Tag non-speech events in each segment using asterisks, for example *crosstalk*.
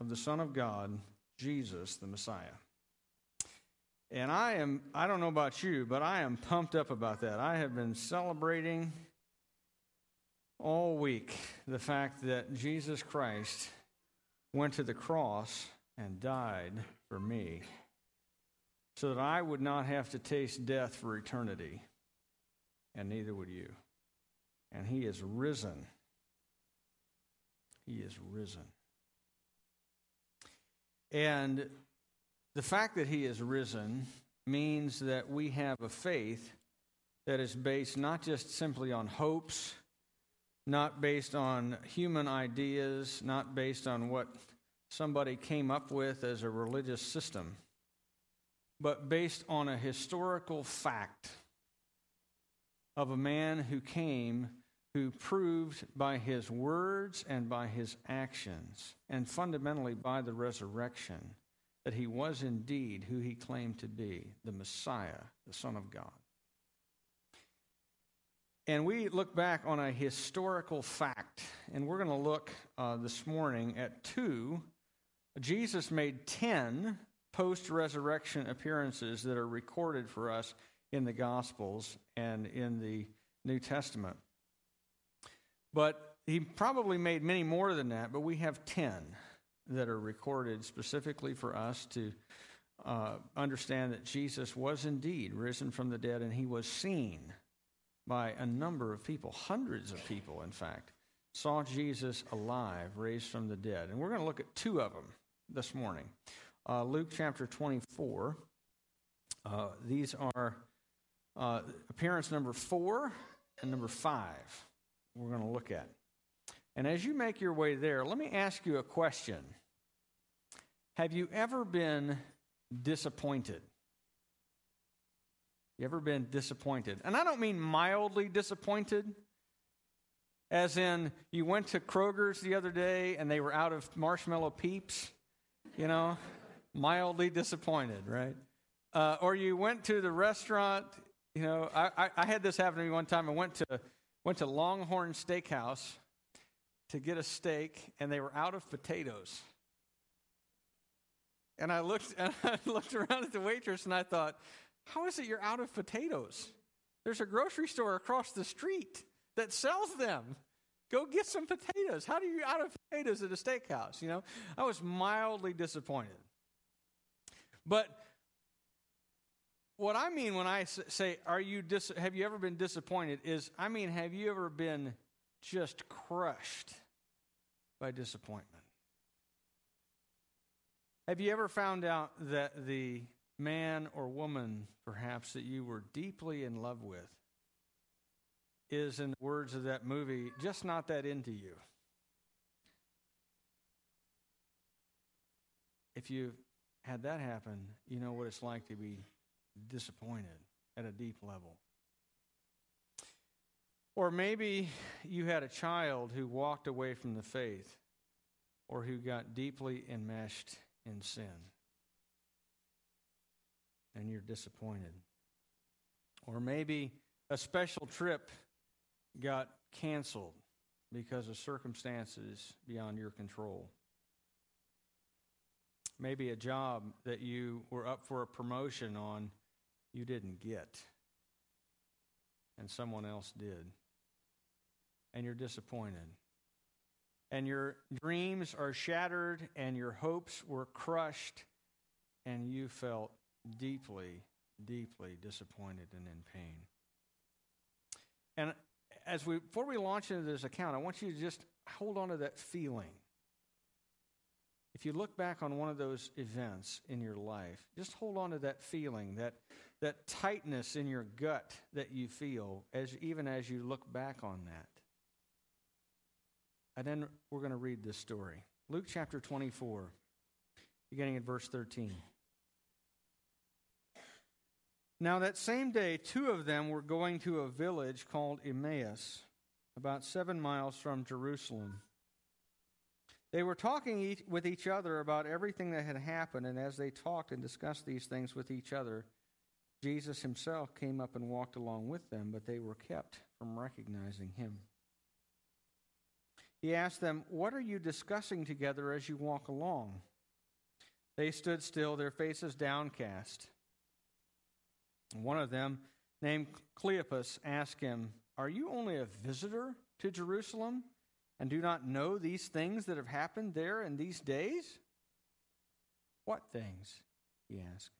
of the Son of God, Jesus the Messiah. And I am, I don't know about you, but I am pumped up about that. I have been celebrating all week the fact that Jesus Christ went to the cross and died for me so that I would not have to taste death for eternity, and neither would you. And he is risen. He is risen. And the fact that he is risen means that we have a faith that is based not just simply on hopes, not based on human ideas, not based on what somebody came up with as a religious system, but based on a historical fact of a man who came who proved by his words and by his actions, and fundamentally by the resurrection, that he was indeed who he claimed to be the Messiah, the Son of God. And we look back on a historical fact, and we're going to look uh, this morning at two. Jesus made 10 post resurrection appearances that are recorded for us in the Gospels and in the New Testament. But he probably made many more than that, but we have 10 that are recorded specifically for us to uh, understand that Jesus was indeed risen from the dead and he was seen by a number of people, hundreds of people, in fact, saw Jesus alive, raised from the dead. And we're going to look at two of them this morning. Uh, Luke chapter 24. Uh, these are uh, appearance number four and number five we're going to look at. And as you make your way there, let me ask you a question. Have you ever been disappointed? You ever been disappointed? And I don't mean mildly disappointed, as in you went to Kroger's the other day and they were out of marshmallow peeps, you know, *laughs* mildly disappointed, right? Uh, or you went to the restaurant, you know, I, I, I had this happen to me one time. I went to went to Longhorn Steakhouse to get a steak, and they were out of potatoes. And I looked *laughs* and I looked around at the waitress and I thought, how is it you're out of potatoes? There's a grocery store across the street that sells them. Go get some potatoes. How do you out of potatoes at a steakhouse? You know, I was mildly disappointed. But what I mean when I say, "Are you dis- have you ever been disappointed?" is I mean, have you ever been just crushed by disappointment? Have you ever found out that the man or woman, perhaps, that you were deeply in love with is, in the words of that movie, just not that into you? If you've had that happen, you know what it's like to be disappointed at a deep level. Or maybe you had a child who walked away from the faith or who got deeply enmeshed in sin. And you're disappointed. Or maybe a special trip got canceled because of circumstances beyond your control. Maybe a job that you were up for a promotion on you didn't get, and someone else did. And you're disappointed. And your dreams are shattered, and your hopes were crushed, and you felt deeply, deeply disappointed and in pain. And as we before we launch into this account, I want you to just hold on to that feeling if you look back on one of those events in your life, just hold on to that feeling, that, that tightness in your gut that you feel, as, even as you look back on that. And then we're going to read this story. Luke chapter 24, beginning at verse 13. Now, that same day, two of them were going to a village called Emmaus, about seven miles from Jerusalem. They were talking with each other about everything that had happened, and as they talked and discussed these things with each other, Jesus himself came up and walked along with them, but they were kept from recognizing him. he asked them, What are you discussing together as you walk along? They stood still, their faces downcast. One of them, named Cleopas, asked him, Are you only a visitor to Jerusalem and do not know these things that have happened there in these days? What things? he asked.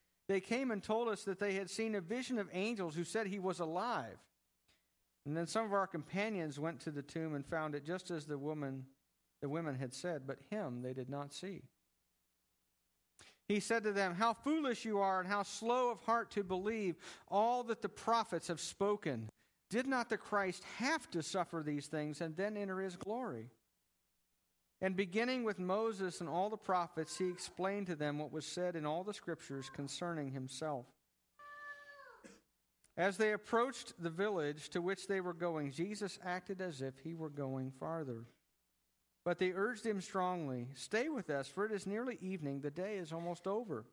They came and told us that they had seen a vision of angels who said he was alive. And then some of our companions went to the tomb and found it just as the woman the women had said, but him they did not see. He said to them, How foolish you are, and how slow of heart to believe all that the prophets have spoken. Did not the Christ have to suffer these things and then enter his glory? And beginning with Moses and all the prophets, he explained to them what was said in all the scriptures concerning himself. As they approached the village to which they were going, Jesus acted as if he were going farther. But they urged him strongly, Stay with us, for it is nearly evening. The day is almost over.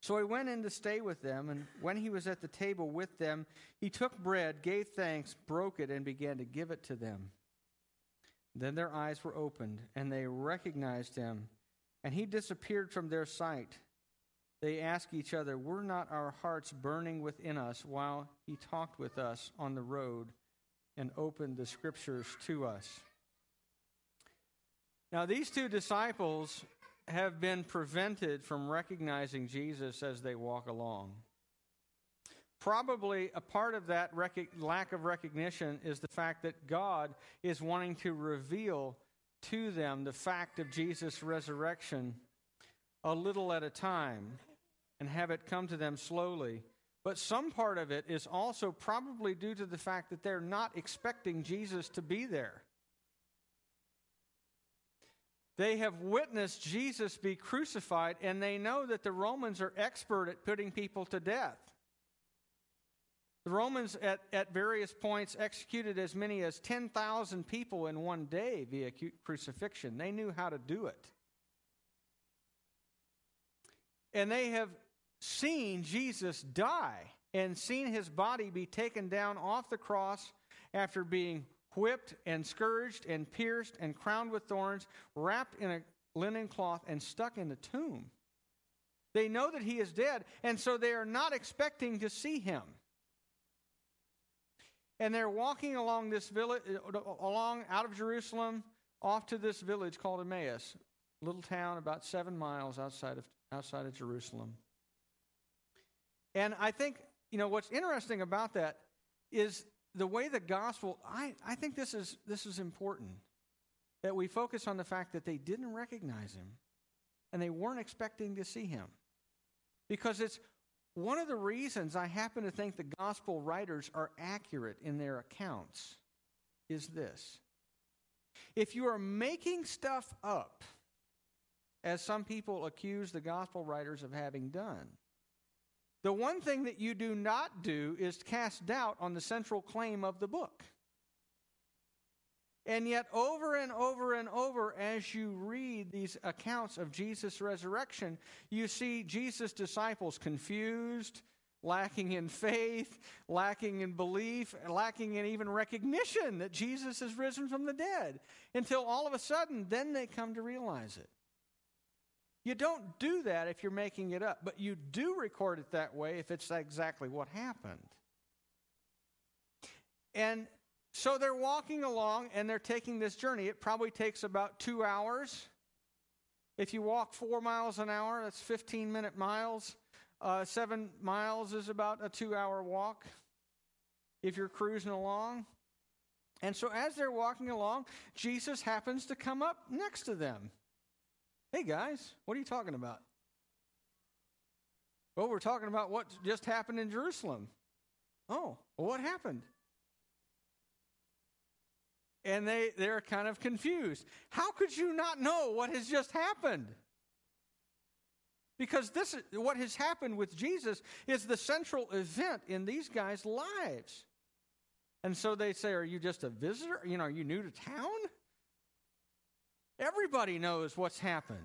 So he went in to stay with them, and when he was at the table with them, he took bread, gave thanks, broke it, and began to give it to them. Then their eyes were opened, and they recognized him, and he disappeared from their sight. They asked each other, Were not our hearts burning within us while he talked with us on the road and opened the scriptures to us? Now, these two disciples have been prevented from recognizing Jesus as they walk along. Probably a part of that rec- lack of recognition is the fact that God is wanting to reveal to them the fact of Jesus' resurrection a little at a time and have it come to them slowly. But some part of it is also probably due to the fact that they're not expecting Jesus to be there. They have witnessed Jesus be crucified, and they know that the Romans are expert at putting people to death. The Romans, at, at various points, executed as many as 10,000 people in one day via crucifixion. They knew how to do it. And they have seen Jesus die and seen his body be taken down off the cross after being whipped and scourged and pierced and crowned with thorns, wrapped in a linen cloth, and stuck in the tomb. They know that he is dead, and so they are not expecting to see him. And they're walking along this village, along out of Jerusalem, off to this village called Emmaus, little town about seven miles outside of, outside of Jerusalem. And I think, you know, what's interesting about that is the way the gospel, I, I think this is, this is important that we focus on the fact that they didn't recognize him and they weren't expecting to see him. Because it's one of the reasons I happen to think the gospel writers are accurate in their accounts is this. If you are making stuff up, as some people accuse the gospel writers of having done, the one thing that you do not do is cast doubt on the central claim of the book. And yet, over and over and over, as you read these accounts of Jesus' resurrection, you see Jesus' disciples confused, lacking in faith, lacking in belief, lacking in even recognition that Jesus has risen from the dead, until all of a sudden, then they come to realize it. You don't do that if you're making it up, but you do record it that way if it's exactly what happened. And so they're walking along and they're taking this journey. It probably takes about two hours. If you walk four miles an hour, that's 15 minute miles. Uh, seven miles is about a two hour walk if you're cruising along. And so as they're walking along, Jesus happens to come up next to them. Hey guys, what are you talking about? Well, we're talking about what just happened in Jerusalem. Oh, well, what happened? And they, they're kind of confused. How could you not know what has just happened? Because this is, what has happened with Jesus is the central event in these guys' lives. And so they say, Are you just a visitor? You know, are you new to town? Everybody knows what's happened.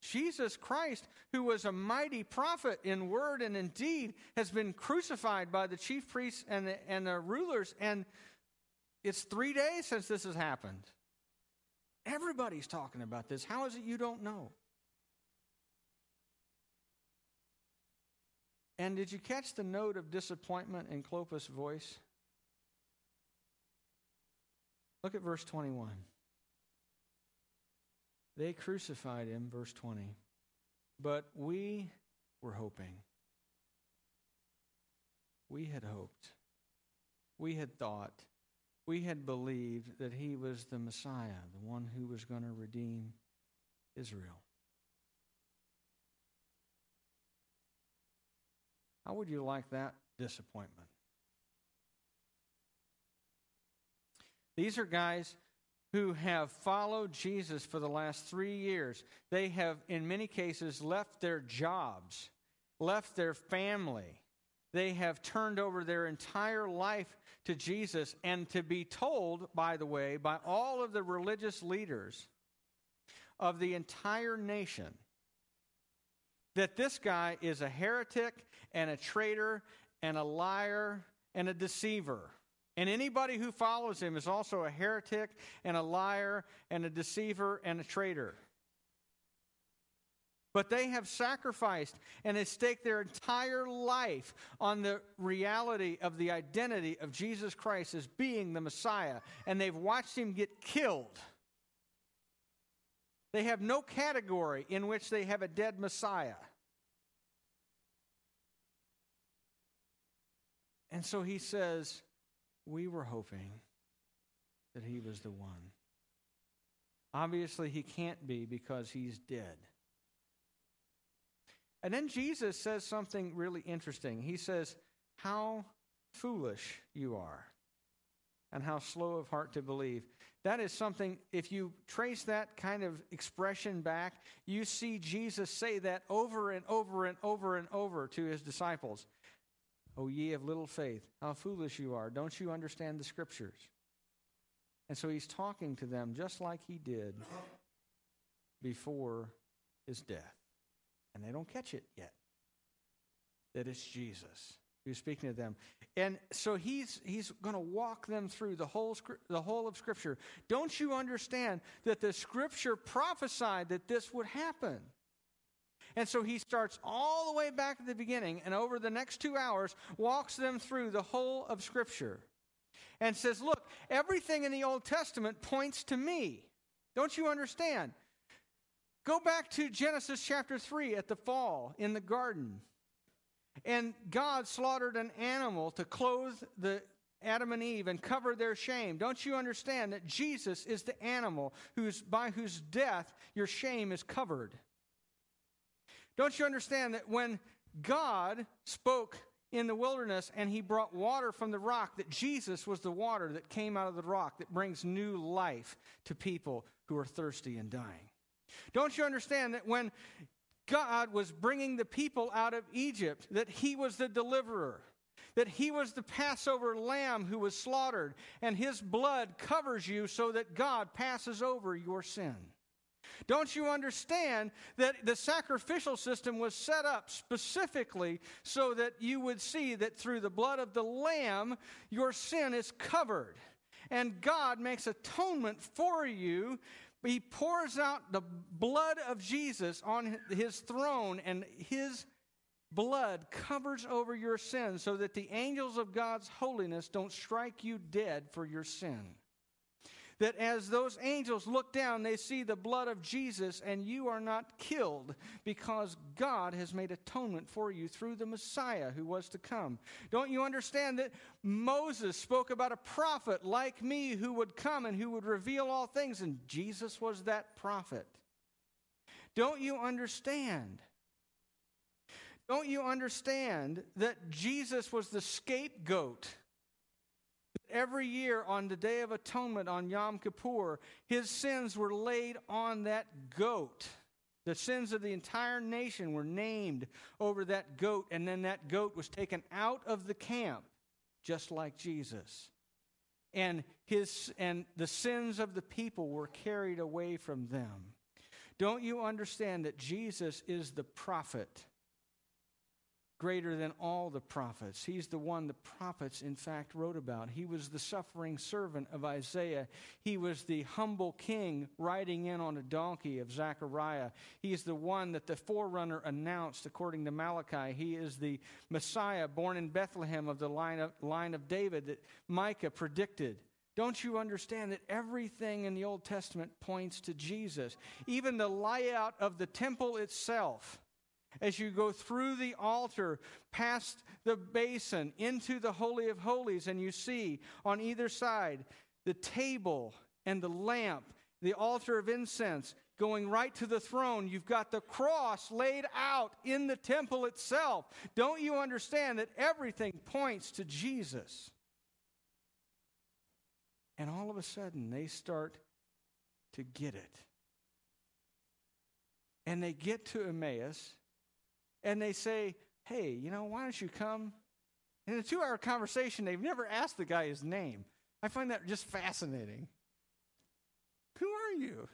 Jesus Christ, who was a mighty prophet in word and in deed, has been crucified by the chief priests and the, and the rulers, and it's three days since this has happened. Everybody's talking about this. How is it you don't know? And did you catch the note of disappointment in Clopas' voice? Look at verse 21. They crucified him, verse 20. But we were hoping. We had hoped. We had thought. We had believed that he was the Messiah, the one who was going to redeem Israel. How would you like that disappointment? These are guys who have followed Jesus for the last three years. They have, in many cases, left their jobs, left their family. They have turned over their entire life to Jesus, and to be told, by the way, by all of the religious leaders of the entire nation that this guy is a heretic and a traitor and a liar and a deceiver. And anybody who follows him is also a heretic and a liar and a deceiver and a traitor. But they have sacrificed and have staked their entire life on the reality of the identity of Jesus Christ as being the Messiah. And they've watched him get killed. They have no category in which they have a dead Messiah. And so he says, We were hoping that he was the one. Obviously, he can't be because he's dead. And then Jesus says something really interesting. He says, How foolish you are, and how slow of heart to believe. That is something, if you trace that kind of expression back, you see Jesus say that over and over and over and over to his disciples. O ye of little faith, how foolish you are. Don't you understand the scriptures? And so he's talking to them just like he did before his death. And they don't catch it yet that it's Jesus who's speaking to them. And so he's he's going to walk them through the whole the whole of scripture. Don't you understand that the scripture prophesied that this would happen? And so he starts all the way back at the beginning and over the next two hours walks them through the whole of Scripture and says, Look, everything in the Old Testament points to me. Don't you understand? Go back to Genesis chapter 3 at the fall in the garden. And God slaughtered an animal to clothe the Adam and Eve and cover their shame. Don't you understand that Jesus is the animal whose, by whose death your shame is covered? Don't you understand that when God spoke in the wilderness and he brought water from the rock, that Jesus was the water that came out of the rock that brings new life to people who are thirsty and dying? Don't you understand that when God was bringing the people out of Egypt, that he was the deliverer? That he was the Passover lamb who was slaughtered, and his blood covers you so that God passes over your sin. Don't you understand that the sacrificial system was set up specifically so that you would see that through the blood of the Lamb, your sin is covered? And God makes atonement for you. He pours out the blood of Jesus on his throne, and his blood covers over your sin so that the angels of God's holiness don't strike you dead for your sin that as those angels look down, they see the blood of Jesus, and you are not killed because God has made atonement for you through the Messiah who was to come. Don't you understand that Moses spoke about a prophet like me who would come and who would reveal all things, and Jesus was that prophet? Don't you understand? Don't you understand that Jesus was the scapegoat? Every year on the Day of Atonement on Yom Kippur, his sins were laid on that goat. The sins of the entire nation were named over that goat, and then that goat was taken out of the camp, just like Jesus. And, his, and the sins of the people were carried away from them. Don't you understand that Jesus is the prophet? Greater than all the prophets. He's the one the prophets, in fact, wrote about. He was the suffering servant of Isaiah. He was the humble king riding in on a donkey of Zechariah. He is the one that the forerunner announced, according to Malachi. He is the Messiah born in Bethlehem of the line of, line of David that Micah predicted. Don't you understand that everything in the Old Testament points to Jesus? Even the layout of the temple itself as you go through the altar, past the basin, into the Holy of Holies, and you see on either side the table and the lamp, the altar of incense, going right to the throne. You've got the cross laid out in the temple itself. Don't you understand that everything points to Jesus? And all of a sudden, they start to get it. And they get to Emmaus, and they say, Hey, you know, why don't you come? In a two hour conversation, they've never asked the guy his name. I find that just fascinating. Who are you?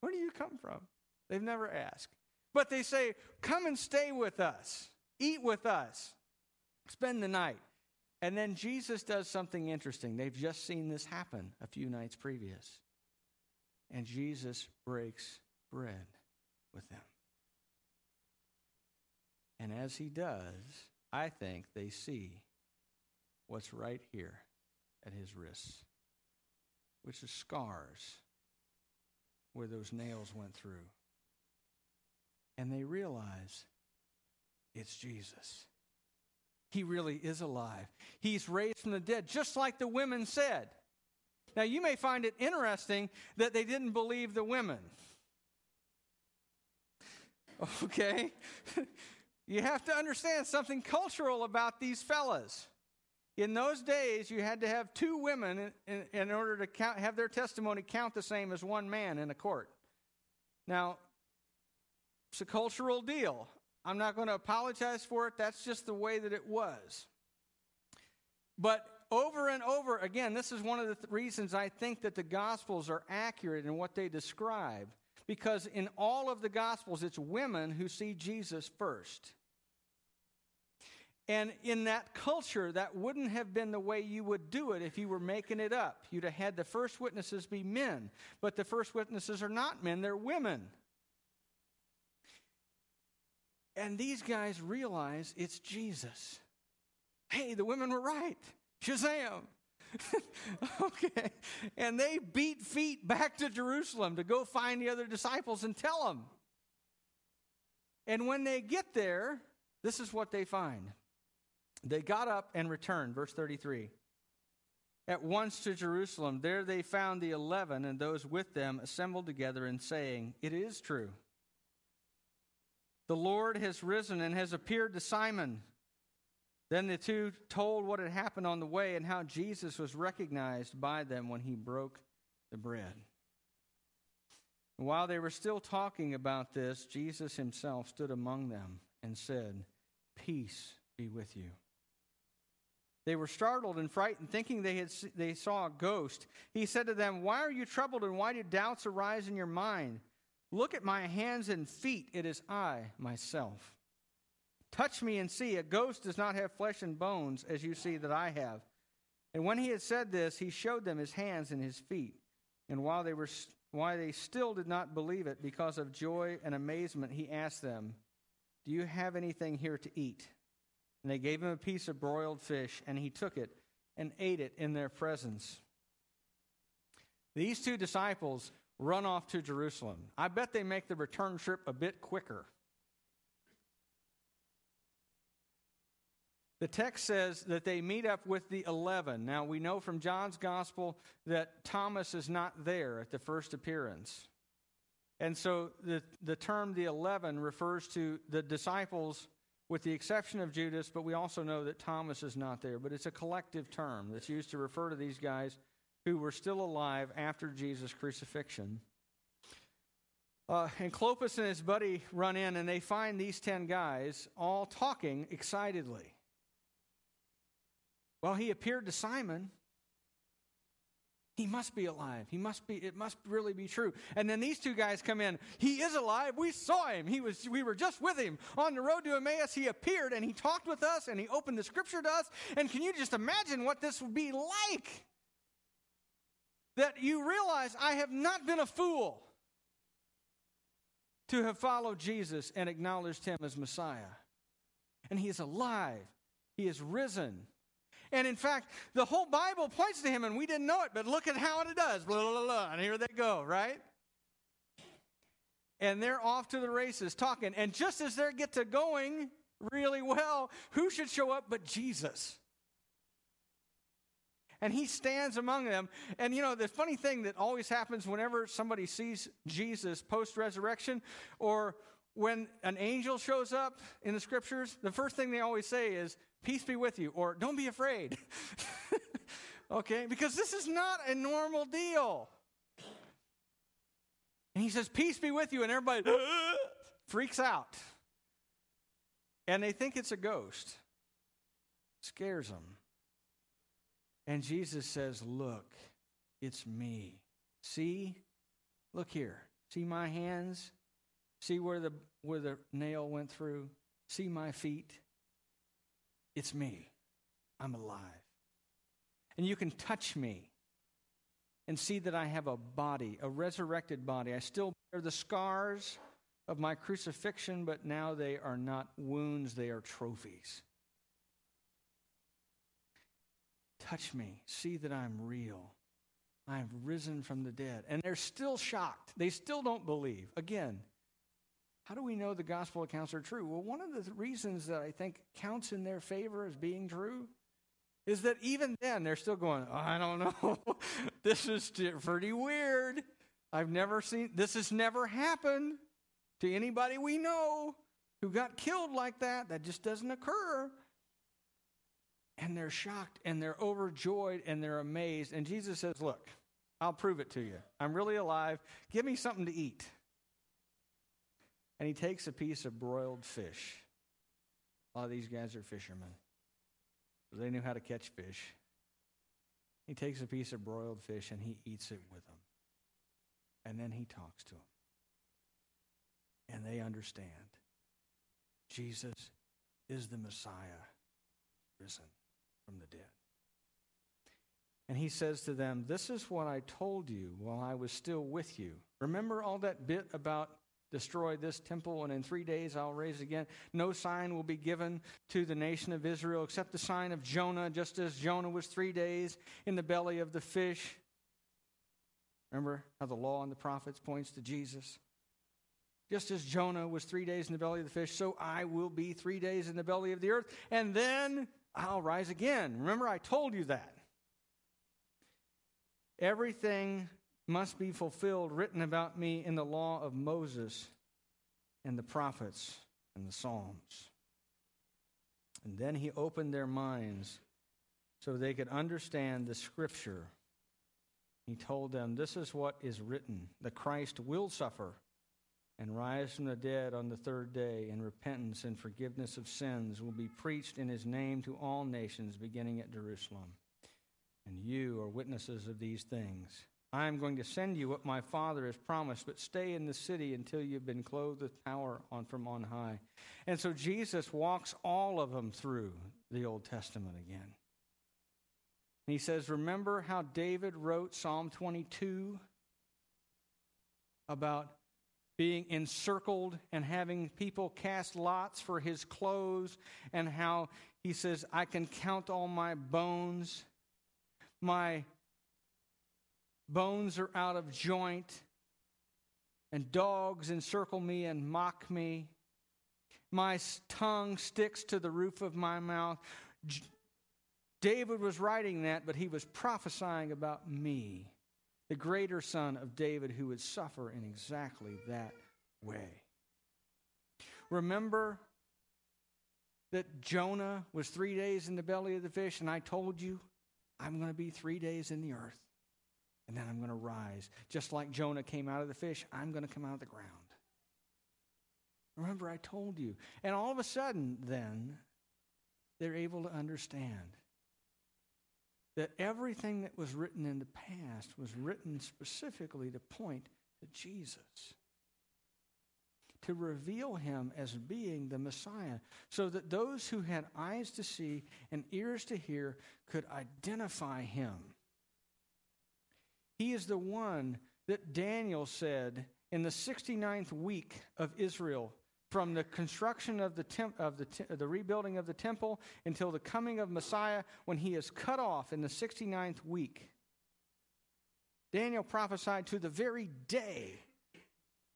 Where do you come from? They've never asked. But they say, Come and stay with us, eat with us, spend the night. And then Jesus does something interesting. They've just seen this happen a few nights previous. And Jesus breaks bread with them. And as he does, I think they see what's right here at his wrists, which is scars where those nails went through. And they realize it's Jesus. He really is alive. He's raised from the dead, just like the women said. Now, you may find it interesting that they didn't believe the women. *laughs* Okay? *laughs* you have to understand something cultural about these fellas. In those days, you had to have two women in, in, in order to count, have their testimony count the same as one man in a court. Now, it's a cultural deal. I'm not going to apologize for it. That's just the way that it was. But over and over again, this is one of the th- reasons I think that the Gospels are accurate in what they describe. Because in all of the Gospels, it's women who see Jesus first. And in that culture, that wouldn't have been the way you would do it if you were making it up. You'd have had the first witnesses be men, but the first witnesses are not men, they're women. And these guys realize it's Jesus. Hey, the women were right. Shazam. *laughs* okay. And they beat feet back to Jerusalem to go find the other disciples and tell them. And when they get there, this is what they find. They got up and returned, verse 33. At once to Jerusalem. There they found the eleven and those with them assembled together and saying, It is true. The Lord has risen and has appeared to Simon. Then the two told what had happened on the way and how Jesus was recognized by them when he broke the bread. While they were still talking about this, Jesus himself stood among them and said, Peace be with you. They were startled and frightened, thinking they, had, they saw a ghost. He said to them, Why are you troubled, and why do doubts arise in your mind? Look at my hands and feet. It is I, myself. Touch me and see. A ghost does not have flesh and bones, as you see that I have. And when he had said this, he showed them his hands and his feet. And while they, were, while they still did not believe it because of joy and amazement, he asked them, Do you have anything here to eat? And they gave him a piece of broiled fish, and he took it and ate it in their presence. These two disciples run off to Jerusalem. I bet they make the return trip a bit quicker. The text says that they meet up with the 11. Now, we know from John's gospel that Thomas is not there at the first appearance. And so the, the term the 11 refers to the disciples with the exception of Judas, but we also know that Thomas is not there. But it's a collective term that's used to refer to these guys who were still alive after Jesus' crucifixion. Uh, and Clopas and his buddy run in, and they find these 10 guys all talking excitedly. Well, he appeared to Simon. He must be alive. He must be, it must really be true. And then these two guys come in. He is alive. We saw him. He was, we were just with him on the road to Emmaus. He appeared and he talked with us and he opened the scripture to us. And can you just imagine what this would be like? That you realize I have not been a fool to have followed Jesus and acknowledged him as Messiah. And he is alive. He is risen. And in fact, the whole Bible points to him, and we didn't know it, but look at how it does. Blah, blah, blah, and here they go, right? And they're off to the races talking. And just as they get to going really well, who should show up but Jesus? And he stands among them. And you know, the funny thing that always happens whenever somebody sees Jesus post resurrection or when an angel shows up in the scriptures, the first thing they always say is, Peace be with you, or don't be afraid. *laughs* okay? Because this is not a normal deal. And he says, Peace be with you, and everybody *gasps* freaks out. And they think it's a ghost, scares them. And Jesus says, Look, it's me. See? Look here. See my hands? See where the, where the nail went through? See my feet? It's me. I'm alive. And you can touch me and see that I have a body, a resurrected body. I still bear the scars of my crucifixion, but now they are not wounds, they are trophies. Touch me. See that I'm real. I have risen from the dead. And they're still shocked. They still don't believe. Again, how do we know the gospel accounts are true? Well, one of the reasons that I think counts in their favor as being true is that even then they're still going, oh, I don't know. *laughs* this is pretty weird. I've never seen, this has never happened to anybody we know who got killed like that. That just doesn't occur. And they're shocked and they're overjoyed and they're amazed. And Jesus says, Look, I'll prove it to you. I'm really alive. Give me something to eat and he takes a piece of broiled fish. A lot of these guys are fishermen. So they knew how to catch fish. He takes a piece of broiled fish and he eats it with them. And then he talks to them. And they understand Jesus is the Messiah risen from the dead. And he says to them, This is what I told you while I was still with you. Remember all that bit about destroy this temple, and in three days I'll raise again. No sign will be given to the nation of Israel except the sign of Jonah, just as Jonah was three days in the belly of the fish. Remember how the law and the prophets points to Jesus? Just as Jonah was three days in the belly of the fish, so I will be three days in the belly of the earth, and then I'll rise again. Remember, I told you that. Everything must be fulfilled written about me in the law of Moses and the prophets and the Psalms. And then he opened their minds so they could understand the scripture. He told them, This is what is written the Christ will suffer and rise from the dead on the third day, and repentance and forgiveness of sins will be preached in his name to all nations, beginning at Jerusalem. And you are witnesses of these things. I am going to send you what my Father has promised, but stay in the city until you've been clothed with power on from on high. And so Jesus walks all of them through the Old Testament again. And he says, Remember how David wrote Psalm 22 about being encircled and having people cast lots for his clothes, and how he says, I can count all my bones. My bones are out of joint, and dogs encircle me and mock me. My tongue sticks to the roof of my mouth. J- David was writing that, but he was prophesying about me, the greater son of David, who would suffer in exactly that way. Remember that Jonah was three days in the belly of the fish, and I told you I'm going to be three days in the earth, and then I'm going to rise. Just like Jonah came out of the fish, I'm going to come out of the ground. Remember, I told you. And all of a sudden, then, they're able to understand that everything that was written in the past was written specifically to point to Jesus to reveal him as being the Messiah, so that those who had eyes to see and ears to hear could identify him. He is the one that Daniel said in the 69th week of Israel, from the construction of the, temp- of the, te- the rebuilding of the temple until the coming of Messiah, when he is cut off in the 69th week. Daniel prophesied to the very day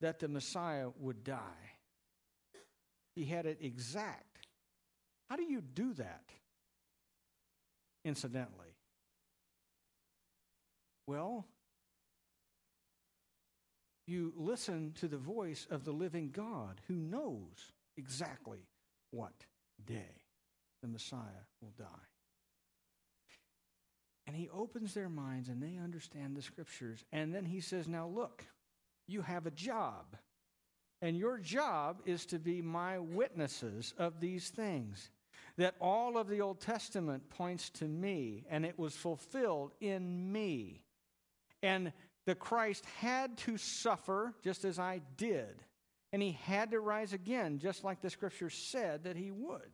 that the Messiah would die. He had it exact. How do you do that? Incidentally. Well, you listen to the voice of the living God who knows exactly what day the Messiah will die. And he opens their minds and they understand the scriptures. And then he says, Now look, you have a job. And your job is to be my witnesses of these things. That all of the Old Testament points to me, and it was fulfilled in me. And the Christ had to suffer just as I did. And he had to rise again, just like the scripture said that he would.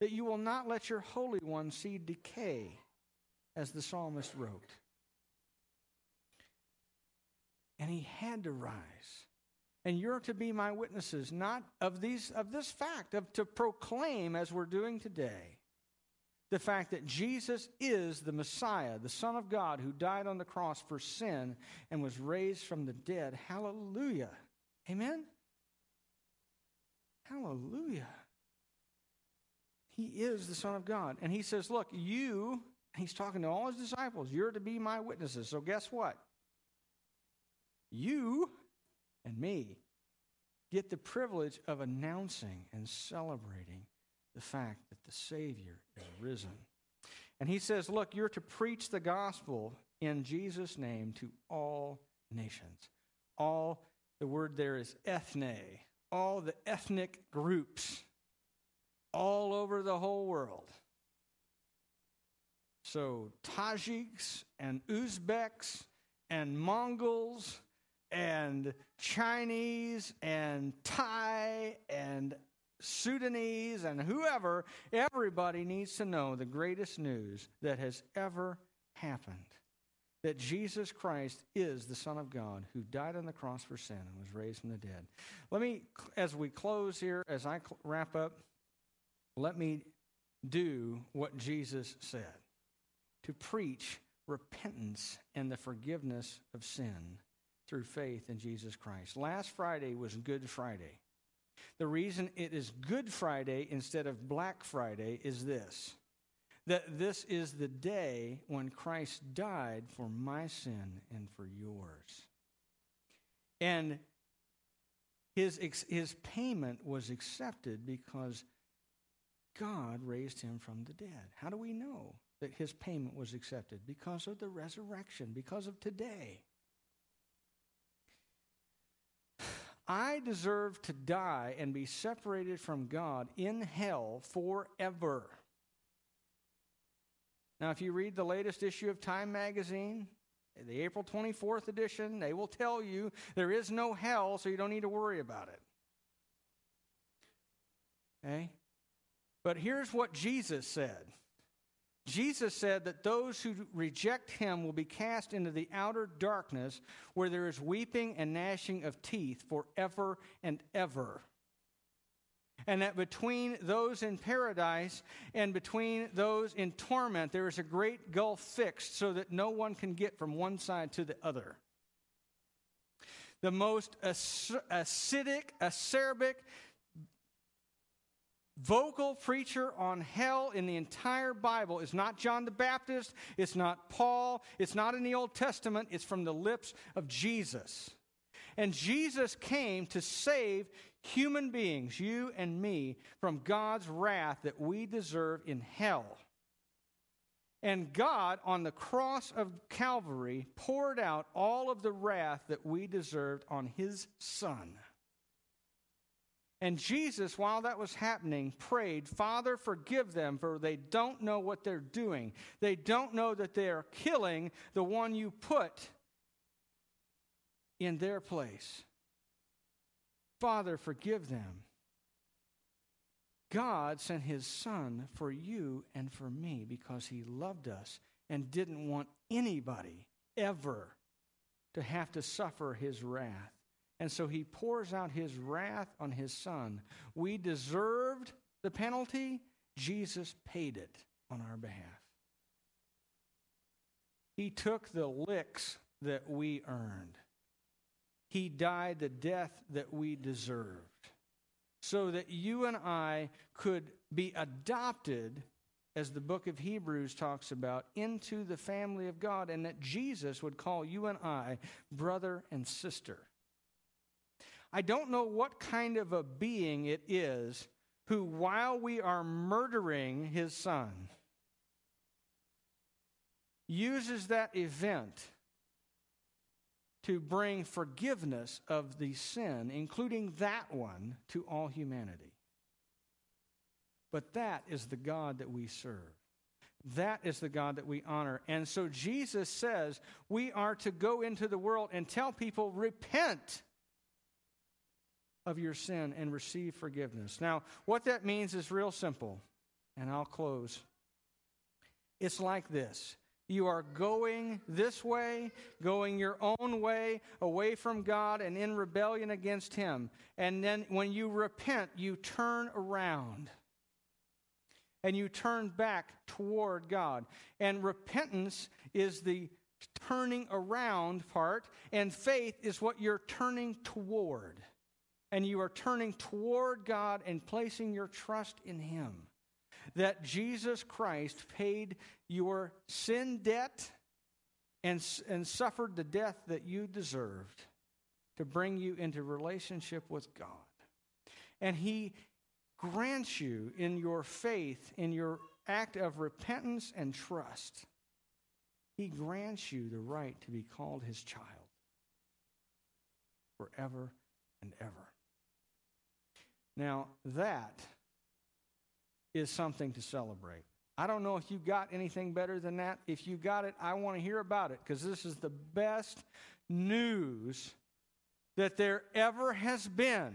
That you will not let your Holy One see decay, as the psalmist wrote and he had to rise. And you're to be my witnesses, not of these of this fact, of to proclaim as we're doing today, the fact that Jesus is the Messiah, the Son of God, who died on the cross for sin and was raised from the dead. Hallelujah. Amen. Hallelujah. He is the Son of God. And he says, Look, you, he's talking to all his disciples, you're to be my witnesses. So guess what? you and me get the privilege of announcing and celebrating the fact that the Savior is risen. And he says, Look, you're to preach the gospel in Jesus' name to all nations. All, the word there is ethne, all the ethnic groups all over the whole world. So, Tajiks and Uzbeks and Mongols and Chinese and Thai and Sudanese and whoever, everybody needs to know the greatest news that has ever happened that Jesus Christ is the Son of God who died on the cross for sin and was raised from the dead. Let me, as we close here, as I wrap up, let me do what Jesus said to preach repentance and the forgiveness of sin through faith in Jesus Christ. Last Friday was Good Friday. The reason it is Good Friday instead of Black Friday is this that this is the day when Christ died for my sin and for yours. And his, his payment was accepted because God raised him from the dead. How do we know that his payment was accepted? Because of the resurrection, because of today. I deserve to die and be separated from God in hell forever. Now, if you read the latest issue of Time magazine, the April 24th edition, they will tell you there is no hell, so you don't need to worry about it. Okay? But here's what Jesus said Jesus said that those who reject him will be cast into the outer darkness where there is weeping and gnashing of teeth forever and ever. And that between those in paradise and between those in torment, there is a great gulf fixed so that no one can get from one side to the other. The most acidic, acerbic, vocal preacher on hell in the entire Bible is not John the Baptist, it's not Paul, it's not in the Old Testament, it's from the lips of Jesus. And Jesus came to save human beings, you and me, from God's wrath that we deserve in hell. And God, on the cross of Calvary, poured out all of the wrath that we deserved on his Son. And Jesus, while that was happening, prayed, Father, forgive them, for they don't know what they're doing. They don't know that they are killing the one you put in their place. Father, forgive them. God sent his son for you and for me because he loved us and didn't want anybody ever to have to suffer his wrath. And so he pours out his wrath on his son. We deserved the penalty, Jesus paid it on our behalf. He took the licks that we earned. He died the death that we deserved so that you and I could be adopted, as the book of Hebrews talks about, into the family of God, and that Jesus would call you and I brother and sister. I don't know what kind of a being it is who, while we are murdering his son, uses that event to bring forgiveness of the sin, including that one, to all humanity. But that is the God that we serve. That is the God that we honor. And so Jesus says we are to go into the world and tell people, repent of your sin and receive forgiveness. Now, what that means is real simple, and I'll close. It's like this you are going this way, going your own way, away from God and in rebellion against Him. And then when you repent, you turn around and you turn back toward God. And repentance is the turning around part, and faith is what you're turning toward. And you are turning toward God and placing your trust in Him that Jesus Christ paid your sin debt and, and suffered the death that you deserved to bring you into relationship with God. And He grants you in your faith, in your act of repentance and trust, He grants you the right to be called His child forever and ever. Now, that is something to celebrate. I don't know if you got anything better than that. If you got it, I want to hear about it because this is the best news that there ever has been.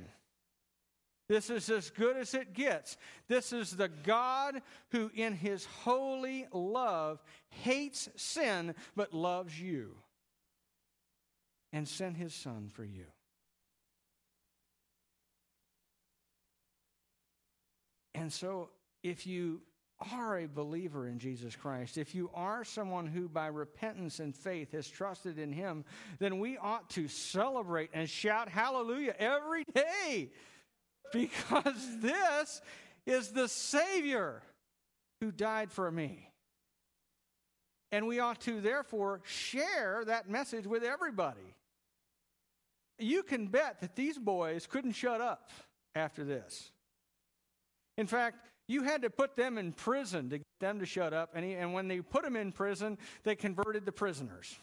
This is as good as it gets. This is the God who, in his holy love, hates sin but loves you and sent his son for you. And so if you are a believer in Jesus Christ, if you are someone who by repentance and faith has trusted in Him, then we ought to celebrate and shout hallelujah every day because this is the Savior who died for me. And we ought to therefore share that message with everybody. You can bet that these boys couldn't shut up after this. In fact, you had to put them in prison to get them to shut up. And, he, and when they put them in prison, they converted the prisoners.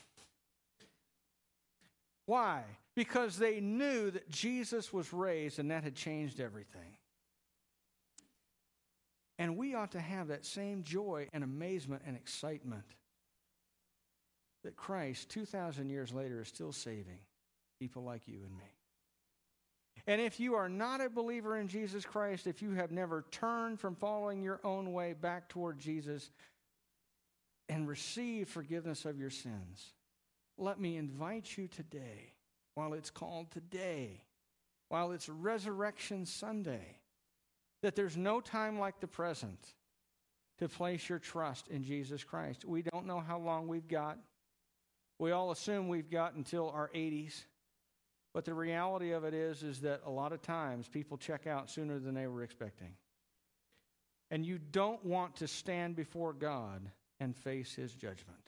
Why? Because they knew that Jesus was raised and that had changed everything. And we ought to have that same joy and amazement and excitement that Christ, 2,000 years later, is still saving people like you and me. And if you are not a believer in Jesus Christ, if you have never turned from following your own way back toward Jesus and received forgiveness of your sins, let me invite you today, while it's called today, while it's Resurrection Sunday, that there's no time like the present to place your trust in Jesus Christ. We don't know how long we've got. We all assume we've got until our 80s. But the reality of it is, is that a lot of times people check out sooner than they were expecting. And you don't want to stand before God and face his judgment.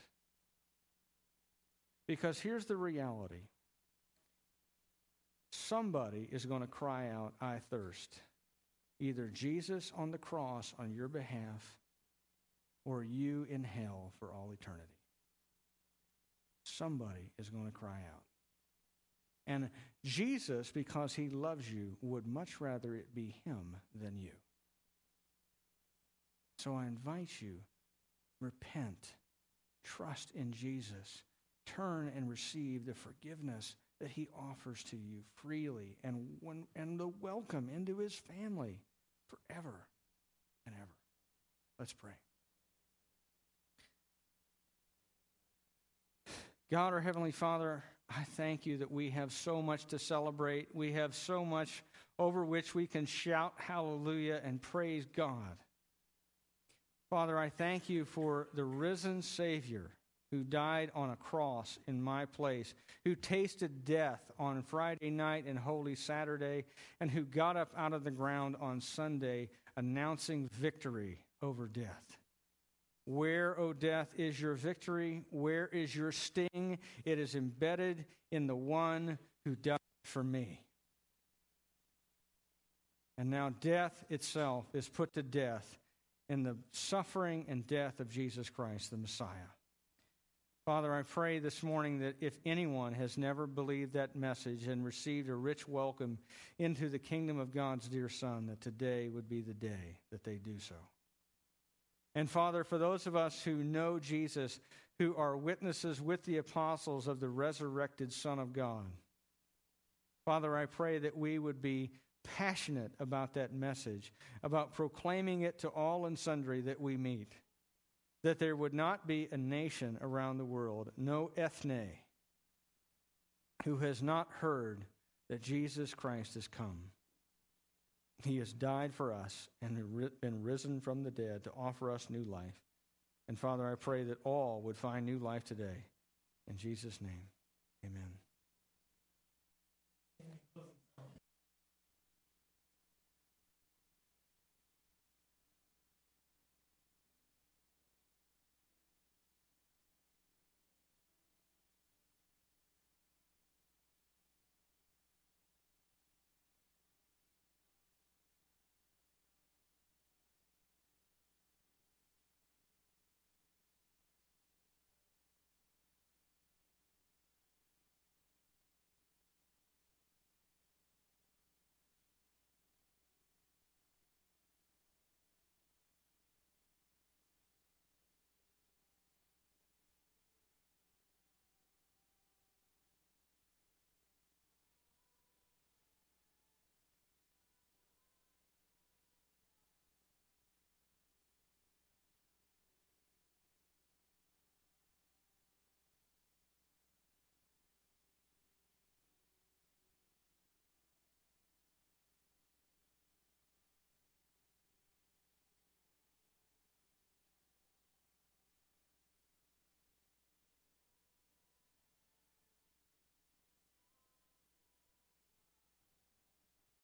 Because here's the reality somebody is going to cry out, I thirst. Either Jesus on the cross on your behalf or you in hell for all eternity. Somebody is going to cry out. And Jesus, because he loves you, would much rather it be him than you. So I invite you, repent, trust in Jesus, turn and receive the forgiveness that he offers to you freely and, when, and the welcome into his family forever and ever. Let's pray. God, our Heavenly Father, I thank you that we have so much to celebrate. We have so much over which we can shout hallelujah and praise God. Father, I thank you for the risen Savior who died on a cross in my place, who tasted death on Friday night and Holy Saturday, and who got up out of the ground on Sunday announcing victory over death. Where, O death, is your victory? Where is your sting? It is embedded in the one who died for me. And now death itself is put to death in the suffering and death of Jesus Christ, the Messiah. Father, I pray this morning that if anyone has never believed that message and received a rich welcome into the kingdom of God's dear Son, that today would be the day that they do so. And Father, for those of us who know Jesus, who are witnesses with the apostles of the resurrected Son of God, Father, I pray that we would be passionate about that message, about proclaiming it to all and sundry that we meet, that there would not be a nation around the world, no ethne, who has not heard that Jesus Christ has come. He has died for us and been risen from the dead to offer us new life. And Father, I pray that all would find new life today. In Jesus' name, amen.